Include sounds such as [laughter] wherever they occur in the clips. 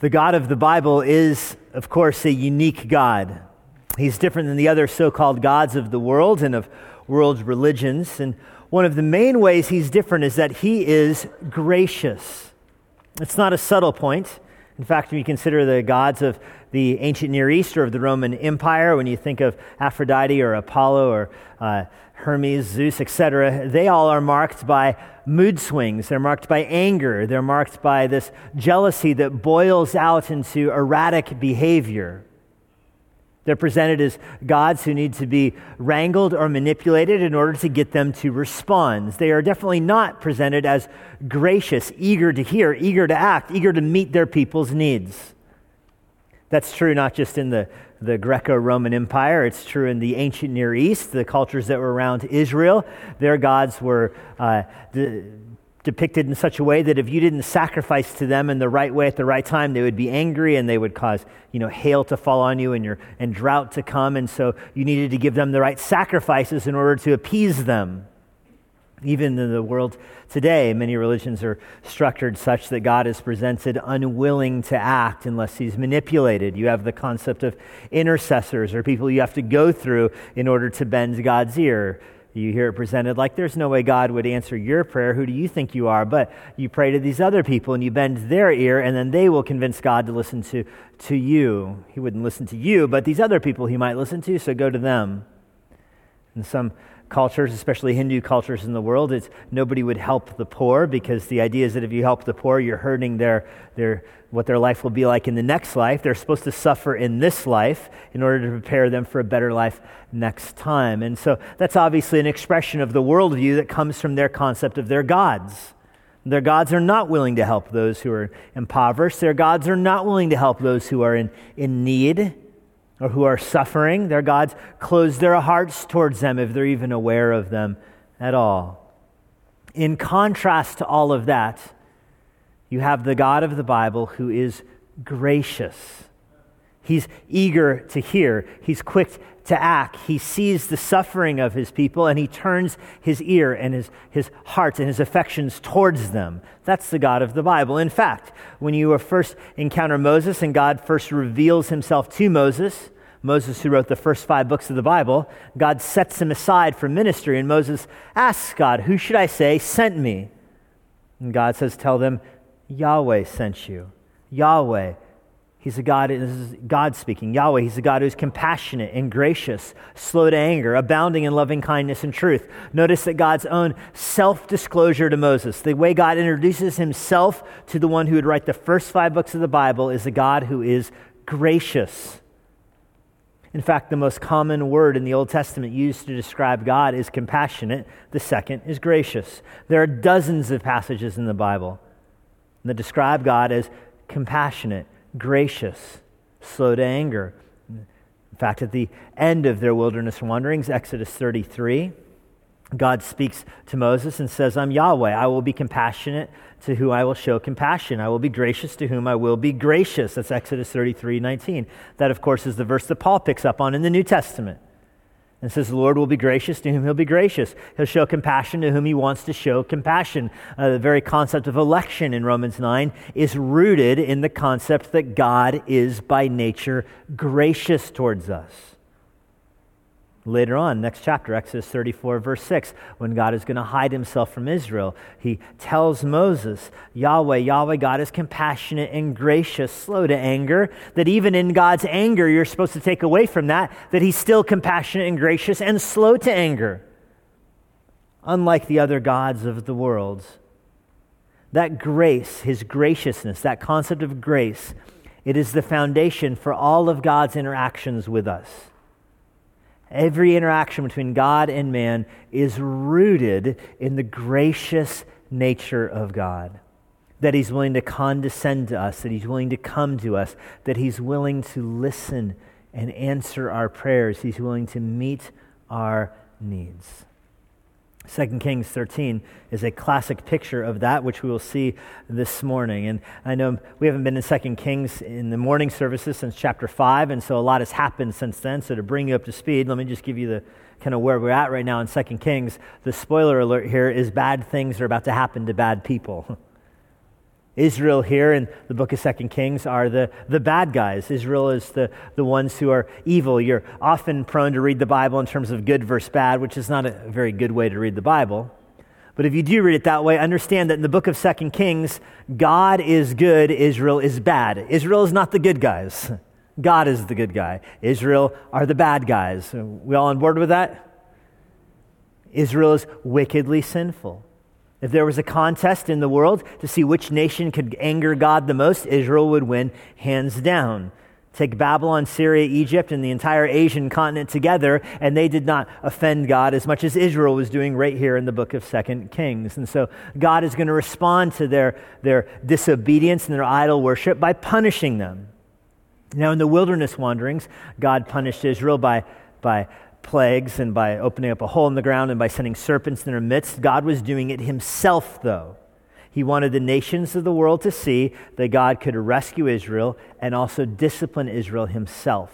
The God of the Bible is, of course, a unique God. He's different than the other so called gods of the world and of world religions. And one of the main ways he's different is that he is gracious. It's not a subtle point. In fact, when you consider the gods of the ancient Near East or of the Roman Empire, when you think of Aphrodite or Apollo or uh, Hermes, Zeus, etc., they all are marked by mood swings. They're marked by anger. They're marked by this jealousy that boils out into erratic behavior. They're presented as gods who need to be wrangled or manipulated in order to get them to respond. They are definitely not presented as gracious, eager to hear, eager to act, eager to meet their people's needs. That's true not just in the, the Greco Roman Empire, it's true in the ancient Near East, the cultures that were around Israel. Their gods were uh, de- depicted in such a way that if you didn't sacrifice to them in the right way at the right time, they would be angry and they would cause you know, hail to fall on you and, your, and drought to come. And so you needed to give them the right sacrifices in order to appease them. Even in the world today, many religions are structured such that God is presented unwilling to act unless he's manipulated. You have the concept of intercessors or people you have to go through in order to bend God's ear. You hear it presented like there's no way God would answer your prayer. Who do you think you are? But you pray to these other people and you bend their ear, and then they will convince God to listen to, to you. He wouldn't listen to you, but these other people he might listen to, so go to them. And some cultures, especially Hindu cultures in the world, it's nobody would help the poor because the idea is that if you help the poor, you're hurting their, their, what their life will be like in the next life. They're supposed to suffer in this life in order to prepare them for a better life next time. And so that's obviously an expression of the worldview that comes from their concept of their gods. Their gods are not willing to help those who are impoverished. Their gods are not willing to help those who are in, in need or who are suffering. Their gods close their hearts towards them if they're even aware of them at all. In contrast to all of that, you have the God of the Bible who is gracious. He's eager to hear. He's quick to act. He sees the suffering of his people and he turns his ear and his, his heart and his affections towards them. That's the God of the Bible. In fact, when you first encounter Moses and God first reveals himself to Moses, Moses, who wrote the first five books of the Bible, God sets him aside for ministry, and Moses asks God, Who should I say sent me? And God says, Tell them, Yahweh sent you. Yahweh He's a God, this is God speaking, Yahweh. He's a God who's compassionate and gracious, slow to anger, abounding in loving kindness and truth. Notice that God's own self disclosure to Moses, the way God introduces himself to the one who would write the first five books of the Bible, is a God who is gracious. In fact, the most common word in the Old Testament used to describe God is compassionate, the second is gracious. There are dozens of passages in the Bible that describe God as compassionate gracious, slow to anger. In fact, at the end of their wilderness wanderings, Exodus 33, God speaks to Moses and says, I'm Yahweh. I will be compassionate to whom I will show compassion. I will be gracious to whom I will be gracious. That's Exodus 33 19. That, of course, is the verse that Paul picks up on in the New Testament and says, The Lord will be gracious to whom he'll be gracious. He'll show compassion to whom he wants to show compassion. Uh, the very concept of election in Romans 9 is rooted in the concept that God is by nature gracious towards us. Later on, next chapter, Exodus 34, verse 6, when God is going to hide himself from Israel, he tells Moses, Yahweh, Yahweh, God is compassionate and gracious, slow to anger, that even in God's anger, you're supposed to take away from that, that he's still compassionate and gracious and slow to anger, unlike the other gods of the world. That grace, his graciousness, that concept of grace, it is the foundation for all of God's interactions with us. Every interaction between God and man is rooted in the gracious nature of God. That He's willing to condescend to us, that He's willing to come to us, that He's willing to listen and answer our prayers, He's willing to meet our needs. 2 Kings 13 is a classic picture of that, which we will see this morning. And I know we haven't been in 2 Kings in the morning services since chapter 5, and so a lot has happened since then. So to bring you up to speed, let me just give you the kind of where we're at right now in 2 Kings. The spoiler alert here is bad things are about to happen to bad people. [laughs] Israel here in the book of Second Kings are the, the bad guys. Israel is the, the ones who are evil. You're often prone to read the Bible in terms of good versus bad, which is not a very good way to read the Bible. But if you do read it that way, understand that in the book of Second Kings, God is good, Israel is bad. Israel is not the good guys. God is the good guy. Israel are the bad guys. We all on board with that? Israel is wickedly sinful. If there was a contest in the world to see which nation could anger God the most, Israel would win hands down. Take Babylon, Syria, Egypt, and the entire Asian continent together, and they did not offend God as much as Israel was doing right here in the book of Second Kings. And so God is going to respond to their, their disobedience and their idol worship by punishing them. Now, in the wilderness wanderings, God punished Israel by, by plagues and by opening up a hole in the ground and by sending serpents in their midst. God was doing it himself, though. He wanted the nations of the world to see that God could rescue Israel and also discipline Israel himself.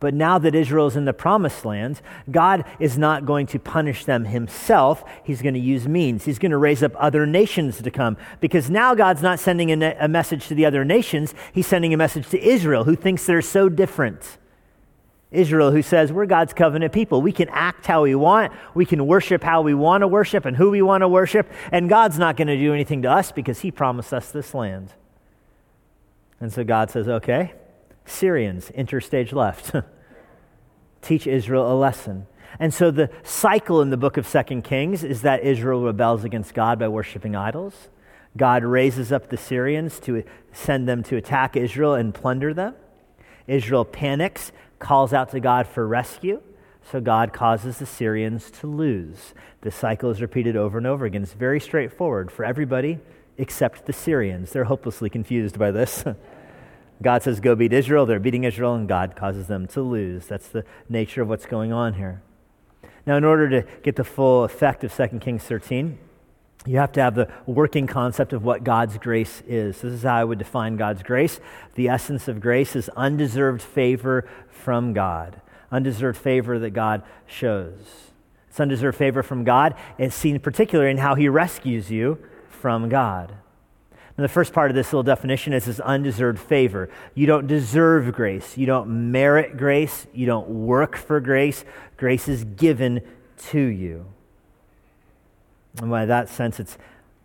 But now that Israel is in the promised land, God is not going to punish them himself. He's going to use means. He's going to raise up other nations to come. Because now God's not sending a, a message to the other nations, He's sending a message to Israel, who thinks they're so different. Israel, who says, We're God's covenant people. We can act how we want. We can worship how we want to worship and who we want to worship. And God's not going to do anything to us because He promised us this land. And so God says, Okay, Syrians, interstage left. [laughs] Teach Israel a lesson. And so the cycle in the book of Second Kings is that Israel rebels against God by worshiping idols. God raises up the Syrians to send them to attack Israel and plunder them. Israel panics calls out to God for rescue. So God causes the Syrians to lose. This cycle is repeated over and over again. It's very straightforward for everybody except the Syrians. They're hopelessly confused by this. [laughs] God says, Go beat Israel. They're beating Israel, and God causes them to lose. That's the nature of what's going on here. Now, in order to get the full effect of 2 Kings 13, you have to have the working concept of what God's grace is. This is how I would define God's grace. The essence of grace is undeserved favor from God, undeserved favor that God shows. It's undeserved favor from God. It's seen particularly in how he rescues you from God. And the first part of this little definition is this undeserved favor. You don't deserve grace. You don't merit grace. You don't work for grace. Grace is given to you. And by that sense, it's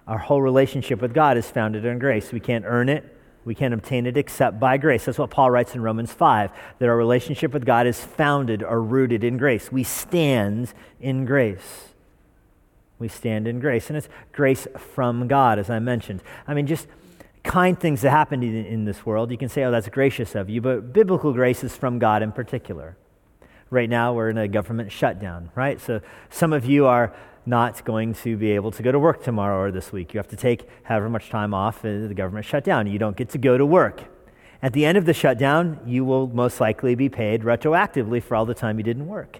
our whole relationship with God is founded on grace. We can't earn it. We can't obtain it except by grace. That's what Paul writes in Romans 5 that our relationship with God is founded or rooted in grace. We stand in grace. We stand in grace. And it's grace from God, as I mentioned. I mean, just kind things that happen in, in this world, you can say, oh, that's gracious of you, but biblical grace is from God in particular. Right now, we're in a government shutdown, right? So some of you are not going to be able to go to work tomorrow or this week. You have to take however much time off, the government shutdown. You don't get to go to work. At the end of the shutdown, you will most likely be paid retroactively for all the time you didn't work.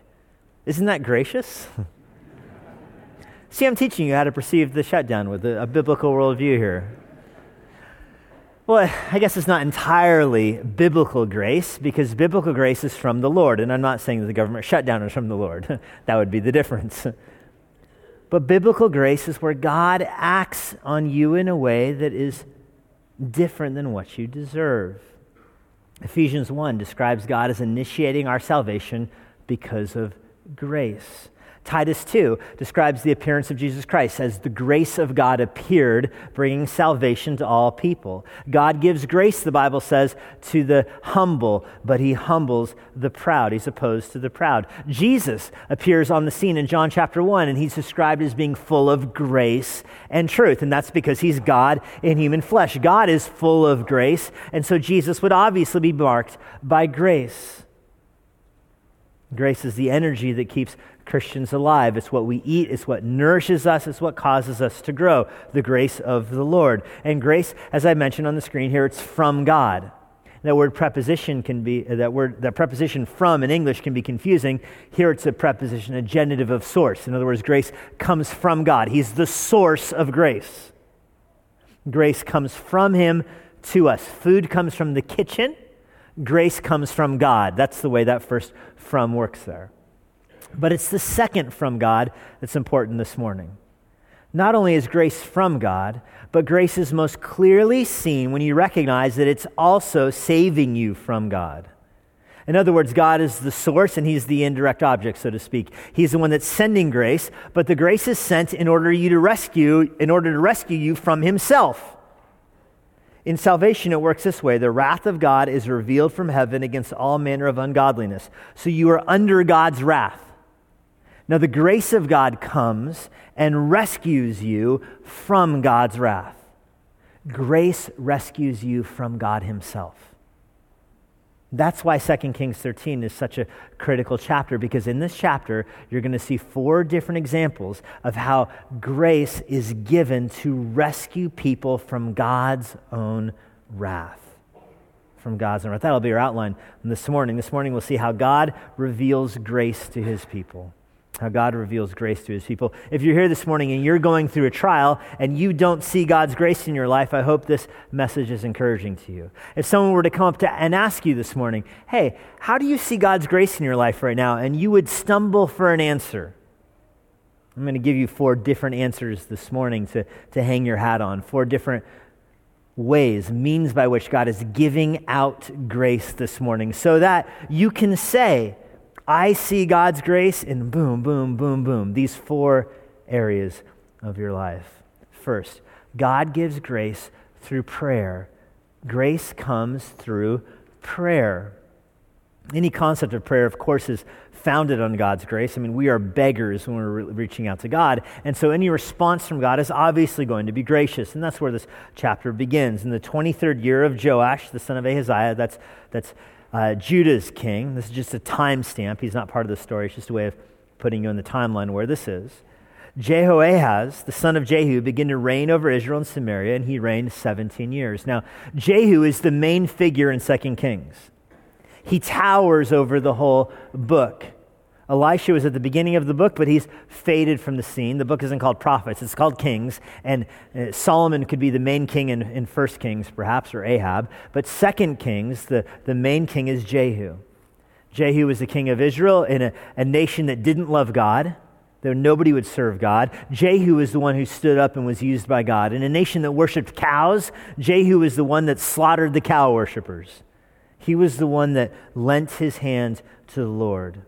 Isn't that gracious? [laughs] See, I'm teaching you how to perceive the shutdown with a, a biblical worldview here. Well, I guess it's not entirely biblical grace because biblical grace is from the Lord. And I'm not saying that the government shutdown is from the Lord. [laughs] that would be the difference. [laughs] But biblical grace is where God acts on you in a way that is different than what you deserve. Ephesians 1 describes God as initiating our salvation because of grace. Titus 2 describes the appearance of Jesus Christ as the grace of God appeared, bringing salvation to all people. God gives grace, the Bible says, to the humble, but he humbles the proud. He's opposed to the proud. Jesus appears on the scene in John chapter 1, and he's described as being full of grace and truth, and that's because he's God in human flesh. God is full of grace, and so Jesus would obviously be marked by grace. Grace is the energy that keeps Christians alive. It's what we eat, it's what nourishes us, it's what causes us to grow. The grace of the Lord. And grace, as I mentioned on the screen here, it's from God. That word preposition can be that word that preposition from in English can be confusing. Here it's a preposition, a genitive of source. In other words, grace comes from God. He's the source of grace. Grace comes from him to us. Food comes from the kitchen. Grace comes from God. That's the way that first from works there. But it's the second from God that's important this morning. Not only is grace from God, but grace is most clearly seen when you recognize that it's also saving you from God. In other words, God is the source and He's the indirect object, so to speak. He's the one that's sending grace, but the grace is sent in order you to rescue, in order to rescue you from Himself. In salvation, it works this way the wrath of God is revealed from heaven against all manner of ungodliness. So you are under God's wrath. Now, the grace of God comes and rescues you from God's wrath. Grace rescues you from God Himself. That's why 2 Kings 13 is such a critical chapter, because in this chapter, you're going to see four different examples of how grace is given to rescue people from God's own wrath. From God's own wrath. That'll be our outline this morning. This morning, we'll see how God reveals grace to his people how God reveals grace to his people. If you're here this morning and you're going through a trial and you don't see God's grace in your life, I hope this message is encouraging to you. If someone were to come up to and ask you this morning, hey, how do you see God's grace in your life right now? And you would stumble for an answer. I'm going to give you four different answers this morning to, to hang your hat on, four different ways, means by which God is giving out grace this morning, so that you can say, I see God's grace in boom, boom, boom, boom, these four areas of your life. First, God gives grace through prayer. Grace comes through prayer. Any concept of prayer, of course, is founded on God's grace. I mean, we are beggars when we're re- reaching out to God. And so any response from God is obviously going to be gracious. And that's where this chapter begins. In the 23rd year of Joash, the son of Ahaziah, that's, that's uh, Judah's king. This is just a timestamp. He's not part of the story. It's just a way of putting you in the timeline where this is. Jehoahaz, the son of Jehu, began to reign over Israel and Samaria, and he reigned 17 years. Now, Jehu is the main figure in 2 Kings. He towers over the whole book. Elisha was at the beginning of the book, but he's faded from the scene. The book isn't called Prophets, it's called Kings. And uh, Solomon could be the main king in, in 1 Kings, perhaps, or Ahab. But 2 Kings, the, the main king is Jehu. Jehu was the king of Israel in a, a nation that didn't love God, though nobody would serve God. Jehu was the one who stood up and was used by God. In a nation that worshiped cows, Jehu was the one that slaughtered the cow worshippers. He was the one that lent his hand to the Lord.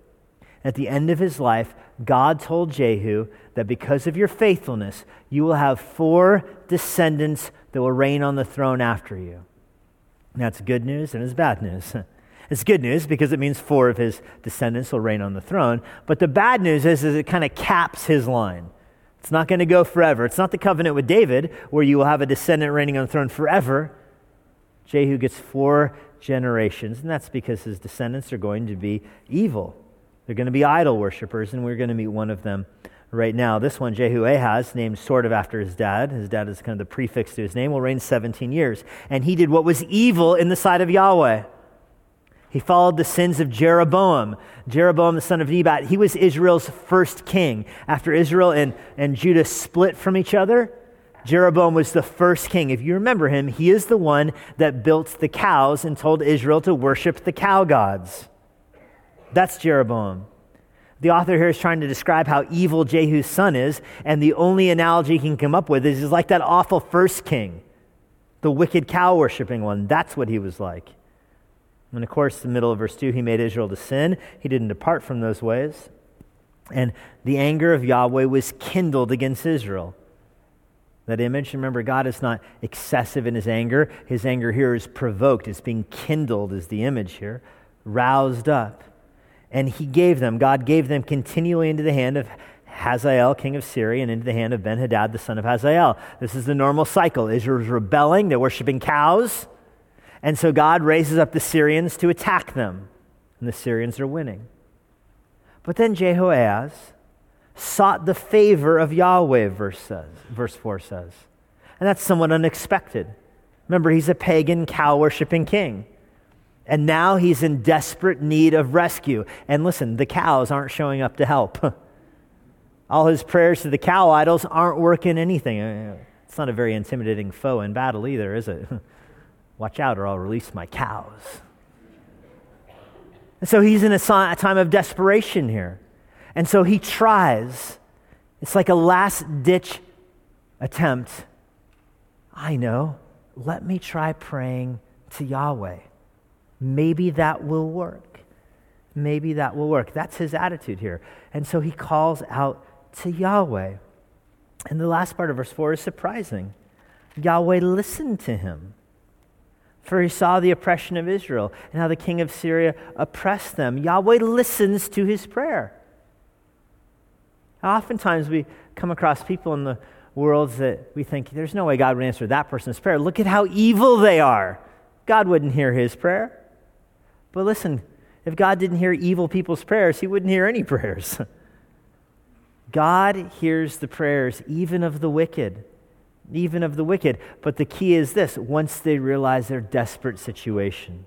At the end of his life, God told Jehu that because of your faithfulness, you will have four descendants that will reign on the throne after you. That's good news and it's bad news. [laughs] It's good news because it means four of his descendants will reign on the throne. But the bad news is, is it kind of caps his line. It's not going to go forever. It's not the covenant with David where you will have a descendant reigning on the throne forever. Jehu gets four generations, and that's because his descendants are going to be evil. They're going to be idol worshippers, and we're going to meet one of them right now. This one, Jehu Ahaz, named sort of after his dad. His dad is kind of the prefix to his name, will reign 17 years. And he did what was evil in the sight of Yahweh. He followed the sins of Jeroboam. Jeroboam, the son of Nebat, he was Israel's first king. After Israel and, and Judah split from each other, Jeroboam was the first king. If you remember him, he is the one that built the cows and told Israel to worship the cow gods. That's Jeroboam. The author here is trying to describe how evil Jehu's son is, and the only analogy he can come up with is he's like that awful first king, the wicked cow worshiping one. That's what he was like. And of course, in the middle of verse 2, he made Israel to sin. He didn't depart from those ways. And the anger of Yahweh was kindled against Israel. That image, remember, God is not excessive in his anger. His anger here is provoked, it's being kindled, is the image here, roused up and he gave them, God gave them continually into the hand of Hazael, king of Syria, and into the hand of Ben Hadad, the son of Hazael. This is the normal cycle. Israel's rebelling, they're worshiping cows. And so God raises up the Syrians to attack them, and the Syrians are winning. But then Jehoahaz sought the favor of Yahweh, verse, says, verse 4 says. And that's somewhat unexpected. Remember, he's a pagan, cow worshiping king. And now he's in desperate need of rescue. And listen, the cows aren't showing up to help. [laughs] All his prayers to the cow idols aren't working anything. Uh, it's not a very intimidating foe in battle either, is it? [laughs] Watch out, or I'll release my cows. And so he's in a time of desperation here. And so he tries. It's like a last ditch attempt, I know, let me try praying to Yahweh. Maybe that will work. Maybe that will work. That's his attitude here. And so he calls out to Yahweh. And the last part of verse 4 is surprising. Yahweh listened to him. For he saw the oppression of Israel and how the king of Syria oppressed them. Yahweh listens to his prayer. Oftentimes we come across people in the worlds that we think there's no way God would answer that person's prayer. Look at how evil they are. God wouldn't hear his prayer. But listen, if God didn't hear evil people's prayers, he wouldn't hear any [laughs] prayers. God hears the prayers even of the wicked, even of the wicked. But the key is this once they realize their desperate situation.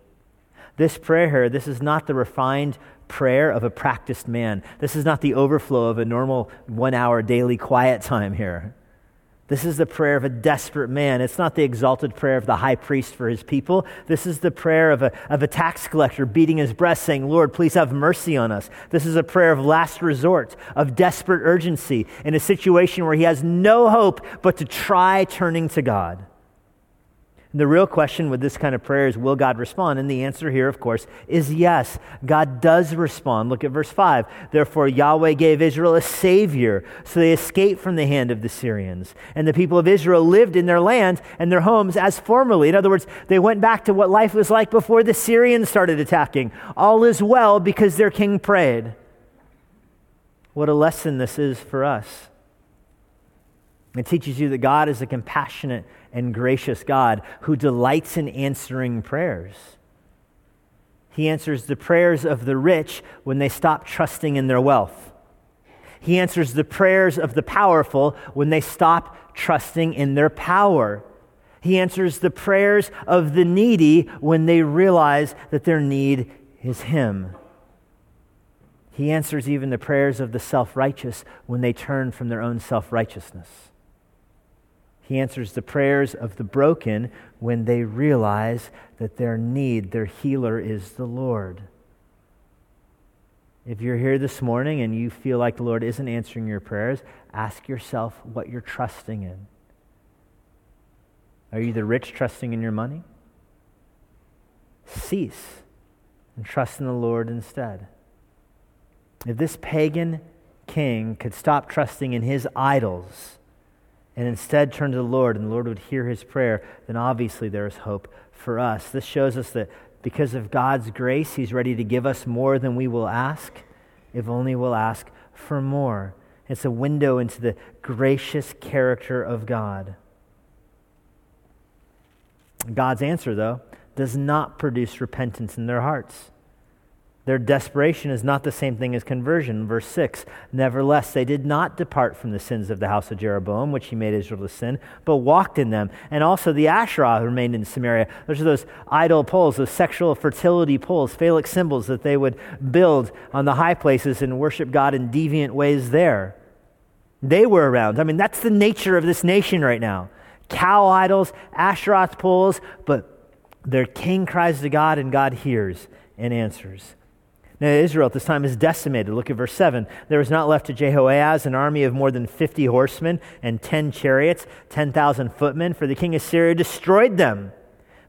This prayer, here, this is not the refined prayer of a practiced man. This is not the overflow of a normal one hour daily quiet time here. This is the prayer of a desperate man. It's not the exalted prayer of the high priest for his people. This is the prayer of a, of a tax collector beating his breast, saying, Lord, please have mercy on us. This is a prayer of last resort, of desperate urgency in a situation where he has no hope but to try turning to God. The real question with this kind of prayer is will God respond? And the answer here, of course, is yes. God does respond. Look at verse 5. Therefore, Yahweh gave Israel a savior, so they escaped from the hand of the Syrians. And the people of Israel lived in their land and their homes as formerly. In other words, they went back to what life was like before the Syrians started attacking. All is well because their king prayed. What a lesson this is for us. It teaches you that God is a compassionate and gracious God who delights in answering prayers. He answers the prayers of the rich when they stop trusting in their wealth. He answers the prayers of the powerful when they stop trusting in their power. He answers the prayers of the needy when they realize that their need is Him. He answers even the prayers of the self righteous when they turn from their own self righteousness. He answers the prayers of the broken when they realize that their need, their healer, is the Lord. If you're here this morning and you feel like the Lord isn't answering your prayers, ask yourself what you're trusting in. Are you the rich trusting in your money? Cease and trust in the Lord instead. If this pagan king could stop trusting in his idols, and instead turn to the Lord and the Lord would hear his prayer, then obviously there is hope for us. This shows us that because of God's grace, he's ready to give us more than we will ask, if only we'll ask for more. It's a window into the gracious character of God. God's answer, though, does not produce repentance in their hearts. Their desperation is not the same thing as conversion. Verse 6 Nevertheless, they did not depart from the sins of the house of Jeroboam, which he made Israel to sin, but walked in them. And also the Asherah remained in Samaria. Those are those idol poles, those sexual fertility poles, phallic symbols that they would build on the high places and worship God in deviant ways there. They were around. I mean, that's the nature of this nation right now cow idols, Asherah poles, but their king cries to God, and God hears and answers. Now, Israel at this time is decimated. Look at verse 7. There was not left to Jehoahaz an army of more than 50 horsemen and 10 chariots, 10,000 footmen, for the king of Syria destroyed them,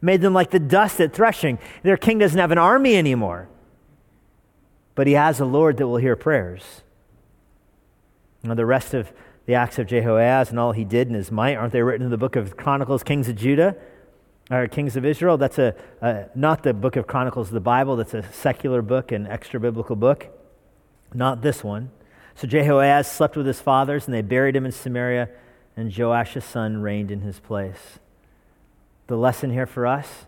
made them like the dust at threshing. Their king doesn't have an army anymore, but he has a Lord that will hear prayers. Now, the rest of the acts of Jehoahaz and all he did in his might, aren't they written in the book of Chronicles, Kings of Judah? Or Kings of Israel. That's a, a, not the book of Chronicles of the Bible. That's a secular book, an extra biblical book. Not this one. So Jehoahaz slept with his fathers, and they buried him in Samaria, and Joash's son reigned in his place. The lesson here for us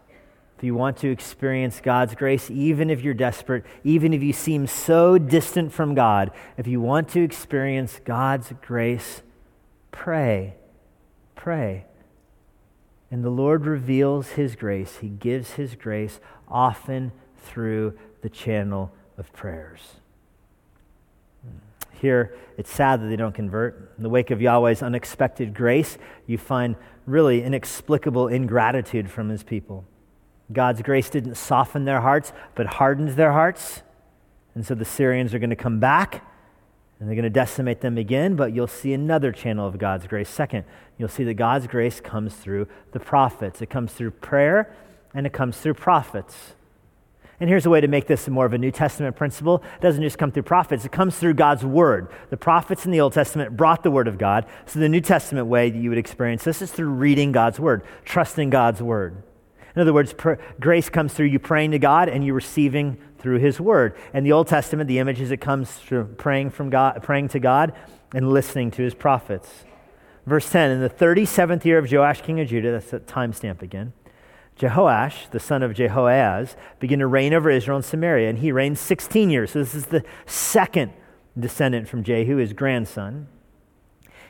if you want to experience God's grace, even if you're desperate, even if you seem so distant from God, if you want to experience God's grace, pray. Pray. And the Lord reveals His grace. He gives His grace often through the channel of prayers. Here, it's sad that they don't convert. In the wake of Yahweh's unexpected grace, you find really inexplicable ingratitude from His people. God's grace didn't soften their hearts, but hardened their hearts. And so the Syrians are going to come back And they're going to decimate them again, but you'll see another channel of God's grace. Second, you'll see that God's grace comes through the prophets. It comes through prayer and it comes through prophets. And here's a way to make this more of a New Testament principle. It doesn't just come through prophets, it comes through God's Word. The prophets in the Old Testament brought the Word of God. So the New Testament way that you would experience this is through reading God's Word, trusting God's Word. In other words, pr- grace comes through you praying to God and you receiving through His Word. And the Old Testament, the image is it comes through praying, from God, praying to God and listening to His prophets. Verse 10 In the 37th year of Joash, king of Judah, that's a timestamp again. Jehoash, the son of Jehoahaz, began to reign over Israel and Samaria, and he reigned 16 years. So this is the second descendant from Jehu, his grandson.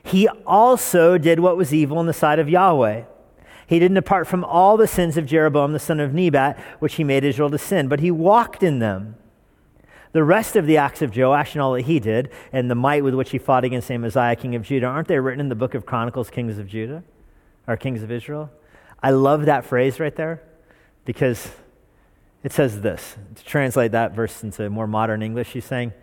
He also did what was evil in the sight of Yahweh. He didn't depart from all the sins of Jeroboam, the son of Nebat, which he made Israel to sin, but he walked in them. The rest of the acts of Joash and all that he did, and the might with which he fought against Amaziah, king of Judah, aren't they written in the book of Chronicles, kings of Judah, or kings of Israel? I love that phrase right there because it says this. To translate that verse into more modern English, he's saying,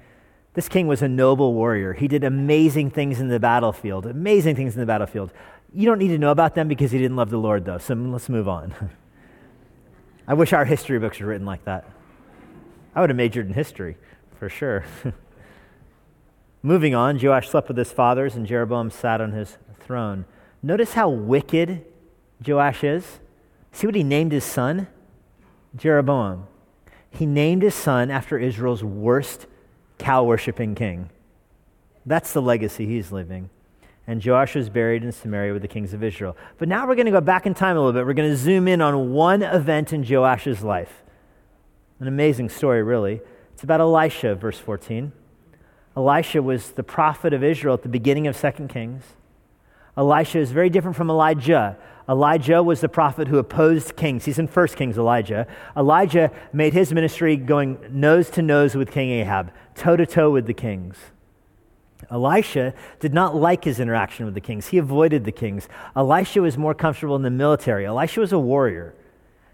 This king was a noble warrior. He did amazing things in the battlefield, amazing things in the battlefield. You don't need to know about them because he didn't love the Lord, though. So let's move on. [laughs] I wish our history books were written like that. I would have majored in history, for sure. [laughs] Moving on, Joash slept with his fathers, and Jeroboam sat on his throne. Notice how wicked Joash is? See what he named his son? Jeroboam. He named his son after Israel's worst cow worshiping king. That's the legacy he's living. And Joash was buried in Samaria with the kings of Israel. But now we're going to go back in time a little bit. We're going to zoom in on one event in Joash's life. An amazing story, really. It's about Elisha, verse 14. Elisha was the prophet of Israel at the beginning of 2 Kings. Elisha is very different from Elijah. Elijah was the prophet who opposed kings. He's in 1 Kings, Elijah. Elijah made his ministry going nose to nose with King Ahab, toe to toe with the kings. Elisha did not like his interaction with the kings. He avoided the kings. Elisha was more comfortable in the military. Elisha was a warrior.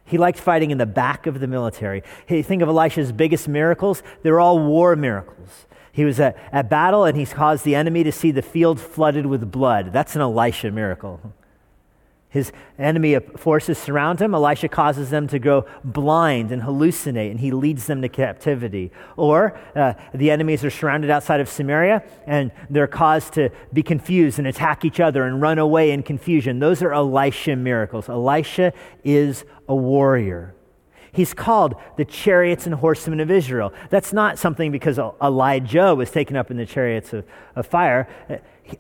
He liked fighting in the back of the military. Think of Elisha's biggest miracles, they're all war miracles. He was at, at battle and he caused the enemy to see the field flooded with blood. That's an Elisha miracle. His enemy forces surround him. Elisha causes them to go blind and hallucinate, and he leads them to captivity. Or uh, the enemies are surrounded outside of Samaria, and they're caused to be confused and attack each other and run away in confusion. Those are Elisha miracles. Elisha is a warrior. He's called the chariots and horsemen of Israel. That's not something because Elijah was taken up in the chariots of, of fire.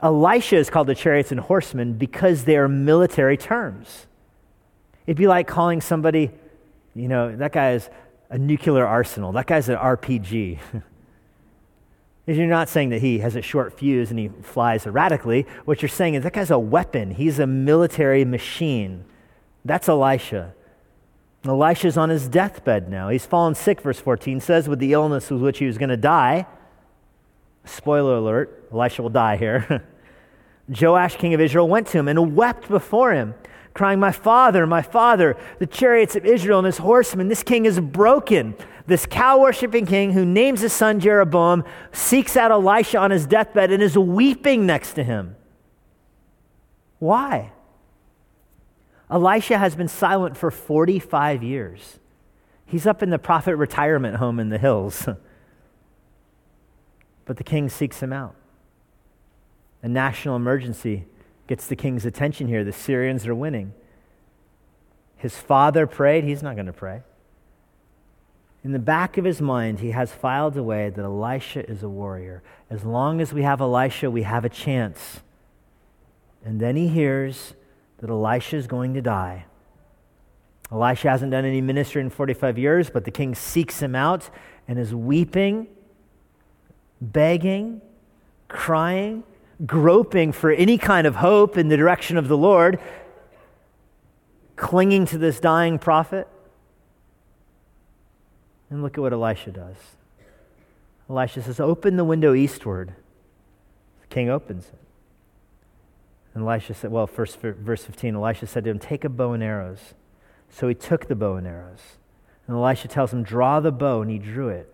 Elisha is called the chariots and horsemen because they are military terms. It'd be like calling somebody, you know, that guy is a nuclear arsenal, that guy's an RPG. [laughs] You're not saying that he has a short fuse and he flies erratically. What you're saying is that guy's a weapon. He's a military machine. That's Elisha. Elisha's on his deathbed now. He's fallen sick, verse 14 says, with the illness with which he was going to die. Spoiler alert, Elisha will die here. [laughs] Joash, king of Israel, went to him and wept before him, crying, My father, my father, the chariots of Israel and his horsemen, this king is broken. This cow worshiping king who names his son Jeroboam seeks out Elisha on his deathbed and is weeping next to him. Why? Elisha has been silent for 45 years. He's up in the prophet retirement home in the hills. [laughs] but the king seeks him out. A national emergency gets the king's attention here. The Syrians are winning. His father prayed, he's not going to pray. In the back of his mind, he has filed away that Elisha is a warrior. As long as we have Elisha, we have a chance. And then he hears that Elisha is going to die. Elisha hasn't done any ministry in 45 years, but the king seeks him out and is weeping, begging, crying, groping for any kind of hope in the direction of the Lord, clinging to this dying prophet. And look at what Elisha does. Elisha says, Open the window eastward. The king opens it. And Elisha said, well, first verse 15, Elisha said to him, Take a bow and arrows. So he took the bow and arrows. And Elisha tells him, Draw the bow, and he drew it.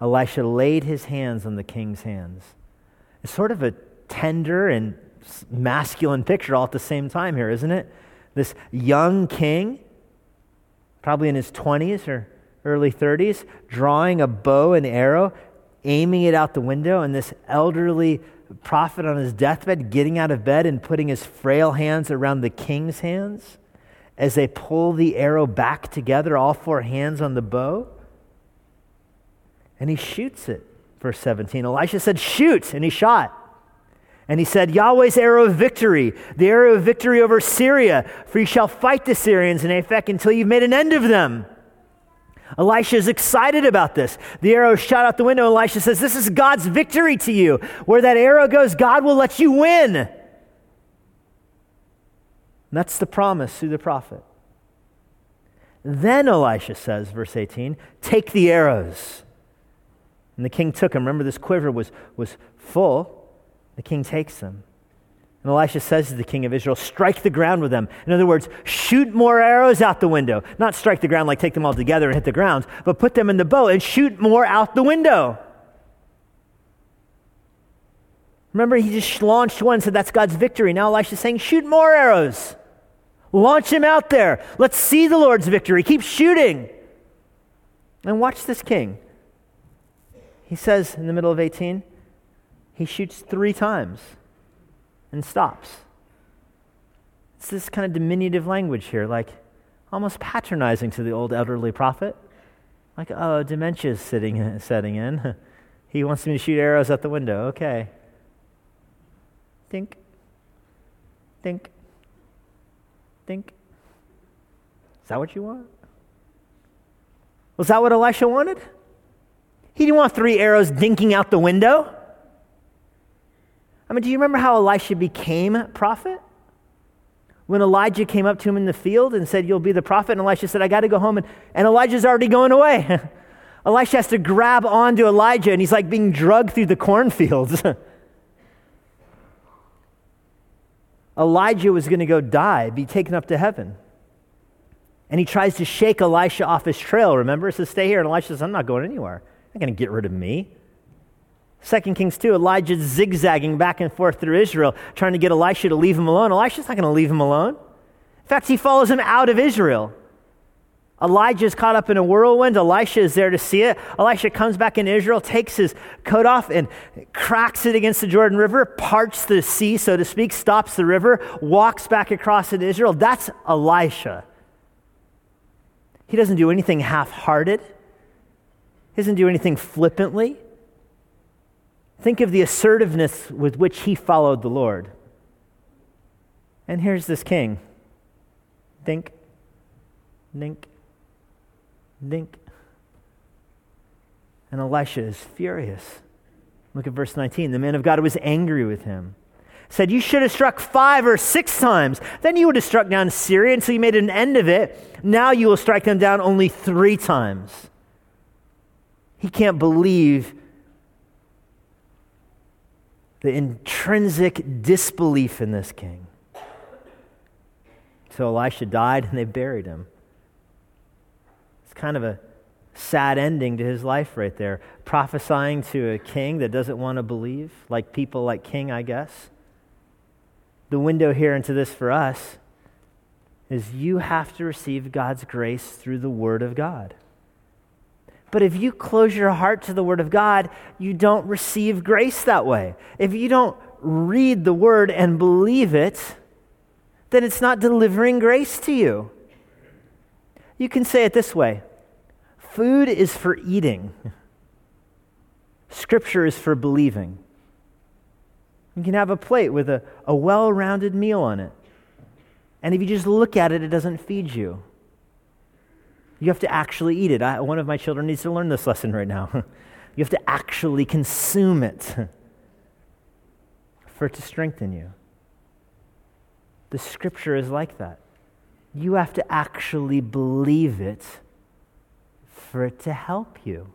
Elisha laid his hands on the king's hands. It's sort of a tender and masculine picture all at the same time here, isn't it? This young king, probably in his 20s or early 30s, drawing a bow and arrow, aiming it out the window, and this elderly prophet on his deathbed getting out of bed and putting his frail hands around the king's hands as they pull the arrow back together, all four hands on the bow. And he shoots it, verse 17. Elisha said, Shoot! And he shot. And he said, Yahweh's arrow of victory, the arrow of victory over Syria, for you shall fight the Syrians in Aphek until you've made an end of them. Elisha is excited about this. The arrow shot out the window. Elisha says, This is God's victory to you. Where that arrow goes, God will let you win. And that's the promise through the prophet. Then Elisha says, verse 18, Take the arrows. And the king took them. Remember, this quiver was, was full. The king takes them. And Elisha says to the king of Israel, Strike the ground with them. In other words, shoot more arrows out the window. Not strike the ground like take them all together and hit the ground, but put them in the bow and shoot more out the window. Remember, he just launched one, said that's God's victory. Now Elisha's saying, Shoot more arrows. Launch him out there. Let's see the Lord's victory. Keep shooting. And watch this king. He says in the middle of 18, he shoots three times and stops. It's this kind of diminutive language here, like almost patronizing to the old elderly prophet. Like, oh, dementia's sitting, [laughs] setting in. [laughs] he wants me to shoot arrows at the window. Okay. Think. Think. Think. Is that what you want? Was that what Elisha wanted? He didn't want three arrows dinking out the window. I mean, do you remember how Elisha became prophet? When Elijah came up to him in the field and said, You'll be the prophet, and Elisha said, I got to go home, and, and Elijah's already going away. [laughs] Elisha has to grab onto Elijah, and he's like being drugged through the cornfields. [laughs] Elijah was going to go die, be taken up to heaven. And he tries to shake Elisha off his trail, remember? He says, Stay here. And Elisha says, I'm not going anywhere. Not going to get rid of me. 2 Kings 2, Elijah's zigzagging back and forth through Israel, trying to get Elisha to leave him alone. Elisha's not going to leave him alone. In fact, he follows him out of Israel. Elijah's caught up in a whirlwind. Elisha is there to see it. Elisha comes back in Israel, takes his coat off, and cracks it against the Jordan River, parts the sea, so to speak, stops the river, walks back across into Israel. That's Elisha. He doesn't do anything half hearted, he doesn't do anything flippantly. Think of the assertiveness with which he followed the Lord. And here's this king. Think, think, think. And Elisha is furious. Look at verse 19. The man of God was angry with him. Said, You should have struck five or six times. Then you would have struck down Syria until you made an end of it. Now you will strike them down only three times. He can't believe the intrinsic disbelief in this king. So Elisha died and they buried him. It's kind of a sad ending to his life right there. Prophesying to a king that doesn't want to believe, like people like King, I guess. The window here into this for us is you have to receive God's grace through the Word of God. But if you close your heart to the Word of God, you don't receive grace that way. If you don't read the Word and believe it, then it's not delivering grace to you. You can say it this way food is for eating, Scripture is for believing. You can have a plate with a, a well rounded meal on it. And if you just look at it, it doesn't feed you. You have to actually eat it. I, one of my children needs to learn this lesson right now. [laughs] you have to actually consume it for it to strengthen you. The scripture is like that. You have to actually believe it for it to help you.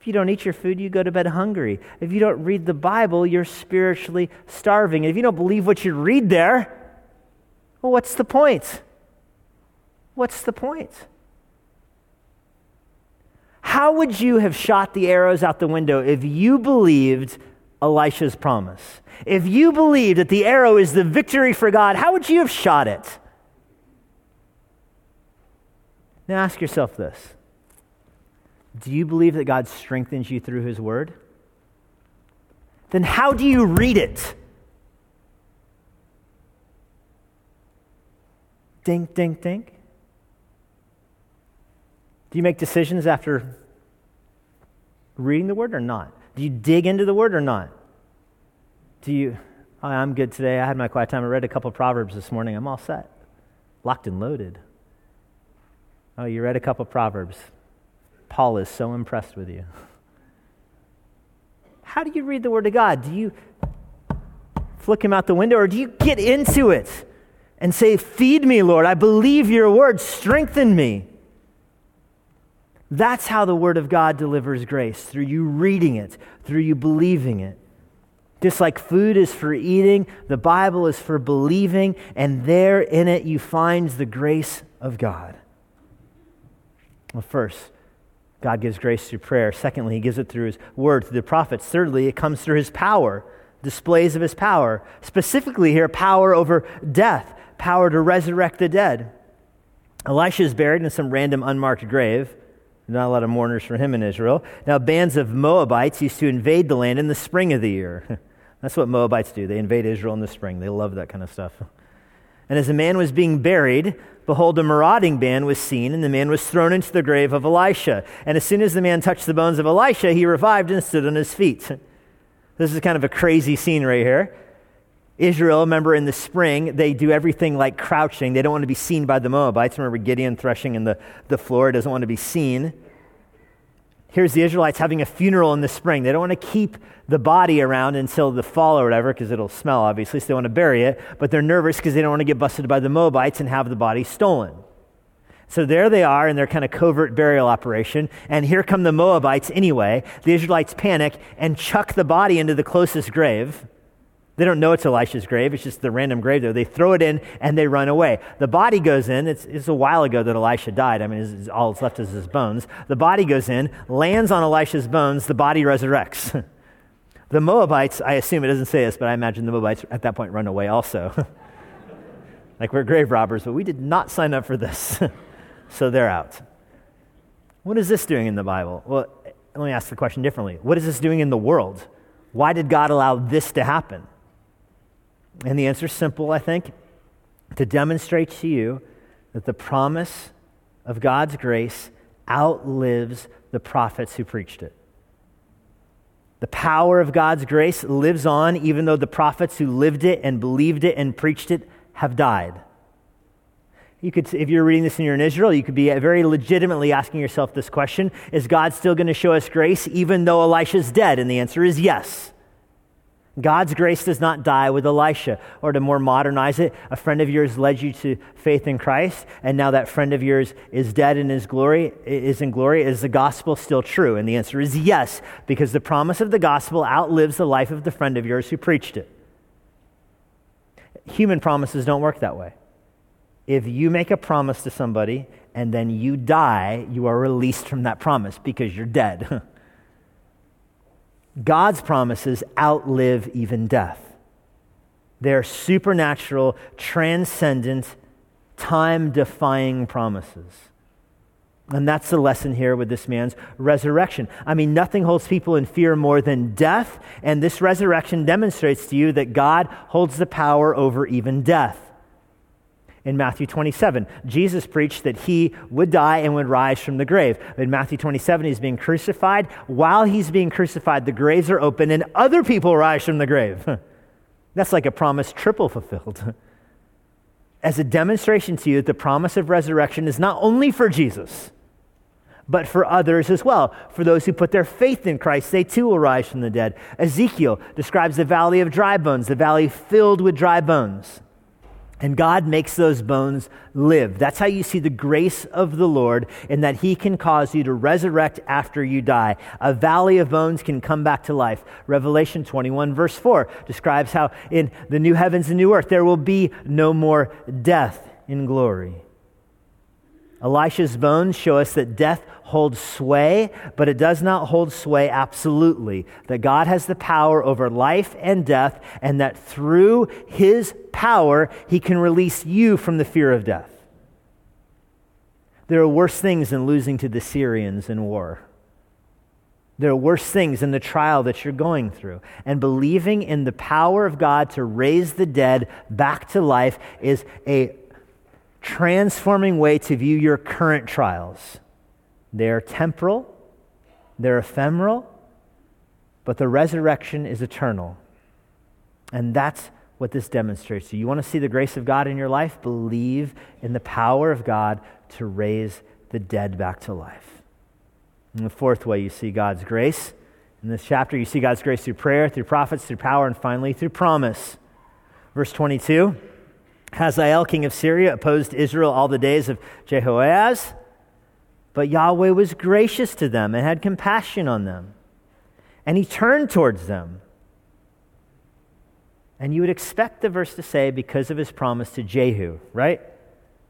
If you don't eat your food, you go to bed hungry. If you don't read the Bible, you're spiritually starving. If you don't believe what you read there, well, what's the point? What's the point? how would you have shot the arrows out the window if you believed Elisha's promise? If you believed that the arrow is the victory for God, how would you have shot it? Now ask yourself this Do you believe that God strengthens you through his word? Then how do you read it? Dink, dink, dink. Do you make decisions after reading the word or not? Do you dig into the word or not? Do you, oh, I'm good today. I had my quiet time. I read a couple Proverbs this morning. I'm all set. Locked and loaded. Oh, you read a couple Proverbs. Paul is so impressed with you. How do you read the Word of God? Do you flick him out the window or do you get into it and say, Feed me, Lord. I believe your word. Strengthen me. That's how the Word of God delivers grace through you reading it, through you believing it. Just like food is for eating, the Bible is for believing, and there in it you find the grace of God. Well, first, God gives grace through prayer. Secondly, he gives it through his word, through the prophets. Thirdly, it comes through his power, displays of his power. Specifically, here, power over death, power to resurrect the dead. Elisha is buried in some random unmarked grave. Not a lot of mourners for him in Israel. Now, bands of Moabites used to invade the land in the spring of the year. [laughs] That's what Moabites do. They invade Israel in the spring. They love that kind of stuff. And as a man was being buried, behold, a marauding band was seen, and the man was thrown into the grave of Elisha. And as soon as the man touched the bones of Elisha, he revived and stood on his feet. [laughs] This is kind of a crazy scene right here. Israel, remember in the spring, they do everything like crouching. They don't want to be seen by the Moabites. Remember Gideon threshing in the, the floor, doesn't want to be seen. Here's the Israelites having a funeral in the spring. They don't want to keep the body around until the fall or whatever because it'll smell, obviously, so they want to bury it. But they're nervous because they don't want to get busted by the Moabites and have the body stolen. So there they are in their kind of covert burial operation. And here come the Moabites anyway. The Israelites panic and chuck the body into the closest grave. They don't know it's Elisha's grave. It's just the random grave there. They throw it in and they run away. The body goes in. It's, it's a while ago that Elisha died. I mean, it's, it's, all that's left is his bones. The body goes in, lands on Elisha's bones. The body resurrects. [laughs] the Moabites, I assume it doesn't say this, but I imagine the Moabites at that point run away also. [laughs] like we're grave robbers, but we did not sign up for this. [laughs] so they're out. What is this doing in the Bible? Well, let me ask the question differently. What is this doing in the world? Why did God allow this to happen? And the answer is simple, I think to demonstrate to you that the promise of God's grace outlives the prophets who preached it. The power of God's grace lives on even though the prophets who lived it and believed it and preached it have died. You could, if you're reading this and you're in Israel, you could be very legitimately asking yourself this question Is God still going to show us grace even though Elisha's dead? And the answer is yes. God's grace does not die with Elisha. Or to more modernize it, a friend of yours led you to faith in Christ, and now that friend of yours is dead in his glory, is in glory. Is the gospel still true? And the answer is yes, because the promise of the gospel outlives the life of the friend of yours who preached it. Human promises don't work that way. If you make a promise to somebody and then you die, you are released from that promise because you're dead. [laughs] God's promises outlive even death. They're supernatural, transcendent, time defying promises. And that's the lesson here with this man's resurrection. I mean, nothing holds people in fear more than death, and this resurrection demonstrates to you that God holds the power over even death in Matthew 27. Jesus preached that he would die and would rise from the grave. In Matthew 27, he's being crucified. While he's being crucified, the graves are open and other people rise from the grave. [laughs] That's like a promise triple fulfilled. [laughs] As a demonstration to you that the promise of resurrection is not only for Jesus, but for others as well. For those who put their faith in Christ, they too will rise from the dead. Ezekiel describes the valley of dry bones, the valley filled with dry bones. And God makes those bones live. That's how you see the grace of the Lord in that He can cause you to resurrect after you die. A valley of bones can come back to life. Revelation 21, verse 4, describes how in the new heavens and new earth there will be no more death in glory. Elisha's bones show us that death holds sway, but it does not hold sway absolutely. That God has the power over life and death, and that through his power, he can release you from the fear of death. There are worse things than losing to the Syrians in war. There are worse things in the trial that you're going through. And believing in the power of God to raise the dead back to life is a transforming way to view your current trials. They're temporal, they're ephemeral, but the resurrection is eternal. And that's what this demonstrates to you. Want to see the grace of God in your life? Believe in the power of God to raise the dead back to life. And the fourth way you see God's grace in this chapter, you see God's grace through prayer, through prophets, through power, and finally through promise. Verse 22 Hazael, king of Syria, opposed Israel all the days of Jehoahaz, but Yahweh was gracious to them and had compassion on them. And he turned towards them. And you would expect the verse to say, because of his promise to Jehu, right?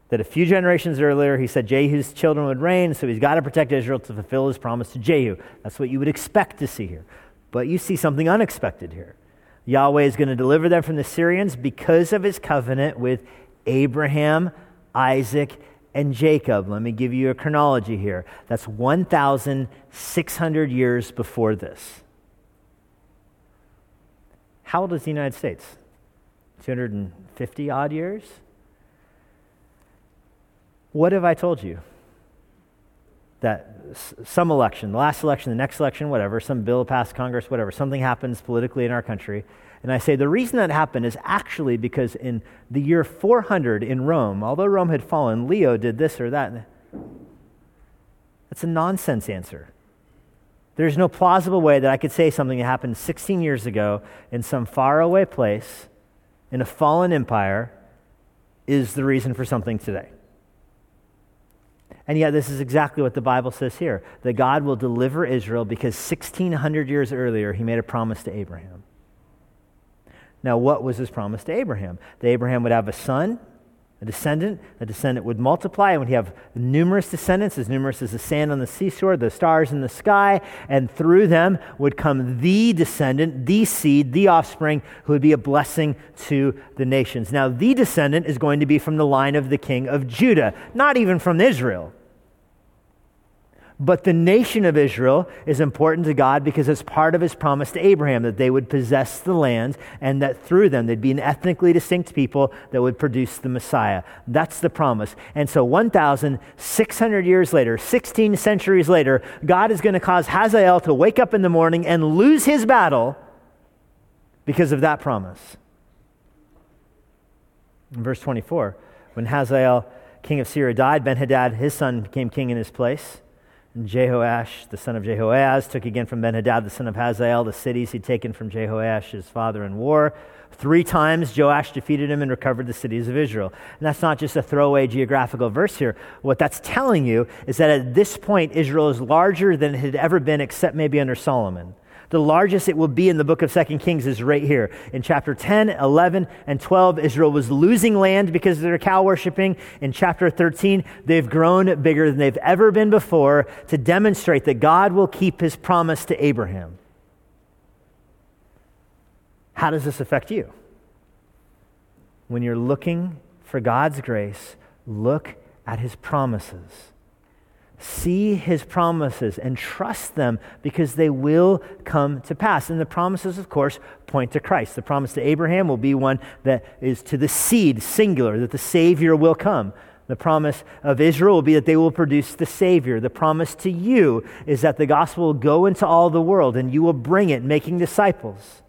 That a few generations earlier, he said Jehu's children would reign, so he's got to protect Israel to fulfill his promise to Jehu. That's what you would expect to see here. But you see something unexpected here. Yahweh is going to deliver them from the Syrians because of his covenant with Abraham, Isaac, and Jacob. Let me give you a chronology here. That's 1,600 years before this. How old is the United States? 250 odd years? What have I told you? That some election, the last election, the next election, whatever, some bill passed Congress, whatever, something happens politically in our country. And I say the reason that happened is actually because in the year 400 in Rome, although Rome had fallen, Leo did this or that. That's a nonsense answer. There's no plausible way that I could say something that happened 16 years ago in some faraway place in a fallen empire is the reason for something today. And yet, this is exactly what the Bible says here that God will deliver Israel because 1,600 years earlier, he made a promise to Abraham. Now, what was his promise to Abraham? That Abraham would have a son, a descendant, a descendant would multiply, and would have numerous descendants, as numerous as the sand on the seashore, the stars in the sky, and through them would come the descendant, the seed, the offspring, who would be a blessing to the nations. Now, the descendant is going to be from the line of the king of Judah, not even from Israel. But the nation of Israel is important to God because it's part of his promise to Abraham that they would possess the land and that through them they'd be an ethnically distinct people that would produce the Messiah. That's the promise. And so 1,600 years later, 16 centuries later, God is going to cause Hazael to wake up in the morning and lose his battle because of that promise. In verse 24, when Hazael, king of Syria, died, Ben Hadad, his son, became king in his place. And Jehoash, the son of Jehoahaz, took again from Benhadad, the son of Hazael, the cities he'd taken from Jehoash, his father, in war. Three times Joash defeated him and recovered the cities of Israel. And that's not just a throwaway geographical verse here. What that's telling you is that at this point, Israel is larger than it had ever been, except maybe under Solomon. The largest it will be in the book of Second Kings is right here. In chapter 10, 11, and 12, Israel was losing land because of their cow worshiping. In chapter 13, they've grown bigger than they've ever been before to demonstrate that God will keep his promise to Abraham. How does this affect you? When you're looking for God's grace, look at his promises. See his promises and trust them because they will come to pass. And the promises, of course, point to Christ. The promise to Abraham will be one that is to the seed, singular, that the Savior will come. The promise of Israel will be that they will produce the Savior. The promise to you is that the gospel will go into all the world and you will bring it, making disciples,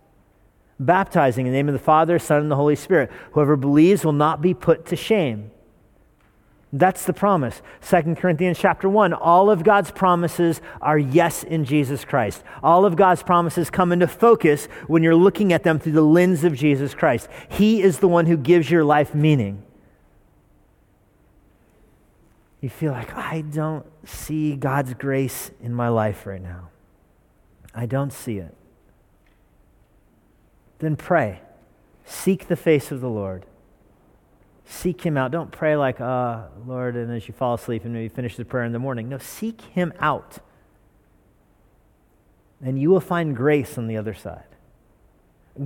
baptizing in the name of the Father, Son, and the Holy Spirit. Whoever believes will not be put to shame. That's the promise. 2 Corinthians chapter 1, all of God's promises are yes in Jesus Christ. All of God's promises come into focus when you're looking at them through the lens of Jesus Christ. He is the one who gives your life meaning. You feel like, I don't see God's grace in my life right now. I don't see it. Then pray. Seek the face of the Lord. Seek him out. Don't pray like, uh, Lord, and as you fall asleep and maybe finish the prayer in the morning. No, seek him out. And you will find grace on the other side.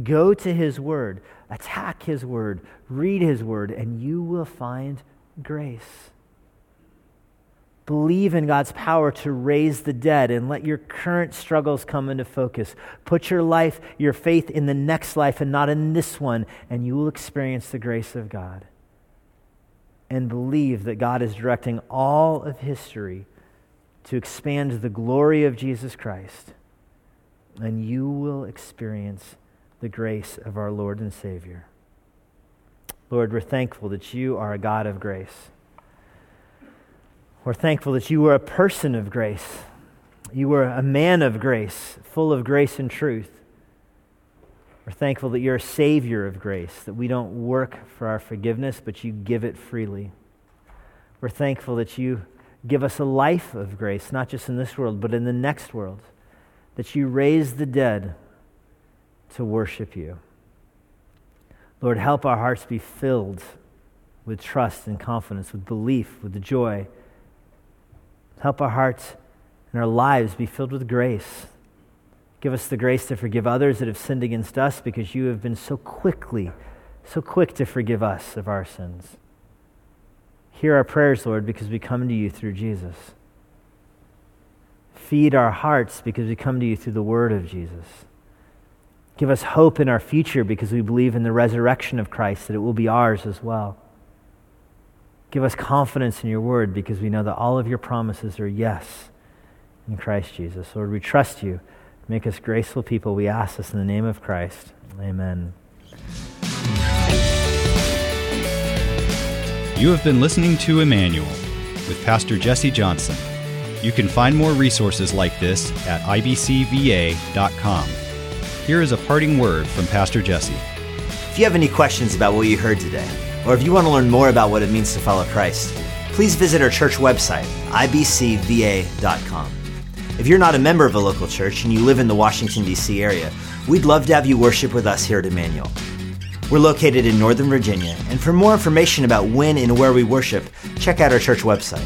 Go to his word, attack his word, read his word, and you will find grace. Believe in God's power to raise the dead and let your current struggles come into focus. Put your life, your faith in the next life and not in this one, and you will experience the grace of God. And believe that God is directing all of history to expand the glory of Jesus Christ, and you will experience the grace of our Lord and Savior. Lord, we're thankful that you are a God of grace. We're thankful that you were a person of grace. You were a man of grace, full of grace and truth. We're thankful that you're a Savior of grace, that we don't work for our forgiveness, but you give it freely. We're thankful that you give us a life of grace, not just in this world, but in the next world, that you raise the dead to worship you. Lord, help our hearts be filled with trust and confidence, with belief, with the joy Help our hearts and our lives be filled with grace. Give us the grace to forgive others that have sinned against us because you have been so quickly, so quick to forgive us of our sins. Hear our prayers, Lord, because we come to you through Jesus. Feed our hearts because we come to you through the word of Jesus. Give us hope in our future because we believe in the resurrection of Christ, that it will be ours as well. Give us confidence in your word because we know that all of your promises are yes in Christ Jesus. Lord, we trust you. Make us graceful people. We ask this in the name of Christ. Amen. You have been listening to Immanuel with Pastor Jesse Johnson. You can find more resources like this at ibcva.com. Here is a parting word from Pastor Jesse. If you have any questions about what you heard today, or if you want to learn more about what it means to follow Christ, please visit our church website, ibcva.com. If you're not a member of a local church and you live in the Washington, D.C. area, we'd love to have you worship with us here at Immanuel. We're located in Northern Virginia, and for more information about when and where we worship, check out our church website.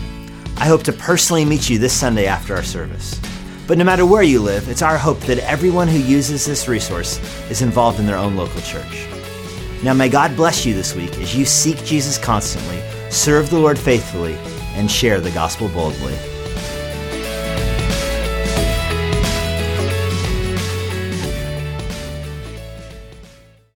I hope to personally meet you this Sunday after our service. But no matter where you live, it's our hope that everyone who uses this resource is involved in their own local church. Now, may God bless you this week as you seek Jesus constantly, serve the Lord faithfully, and share the gospel boldly.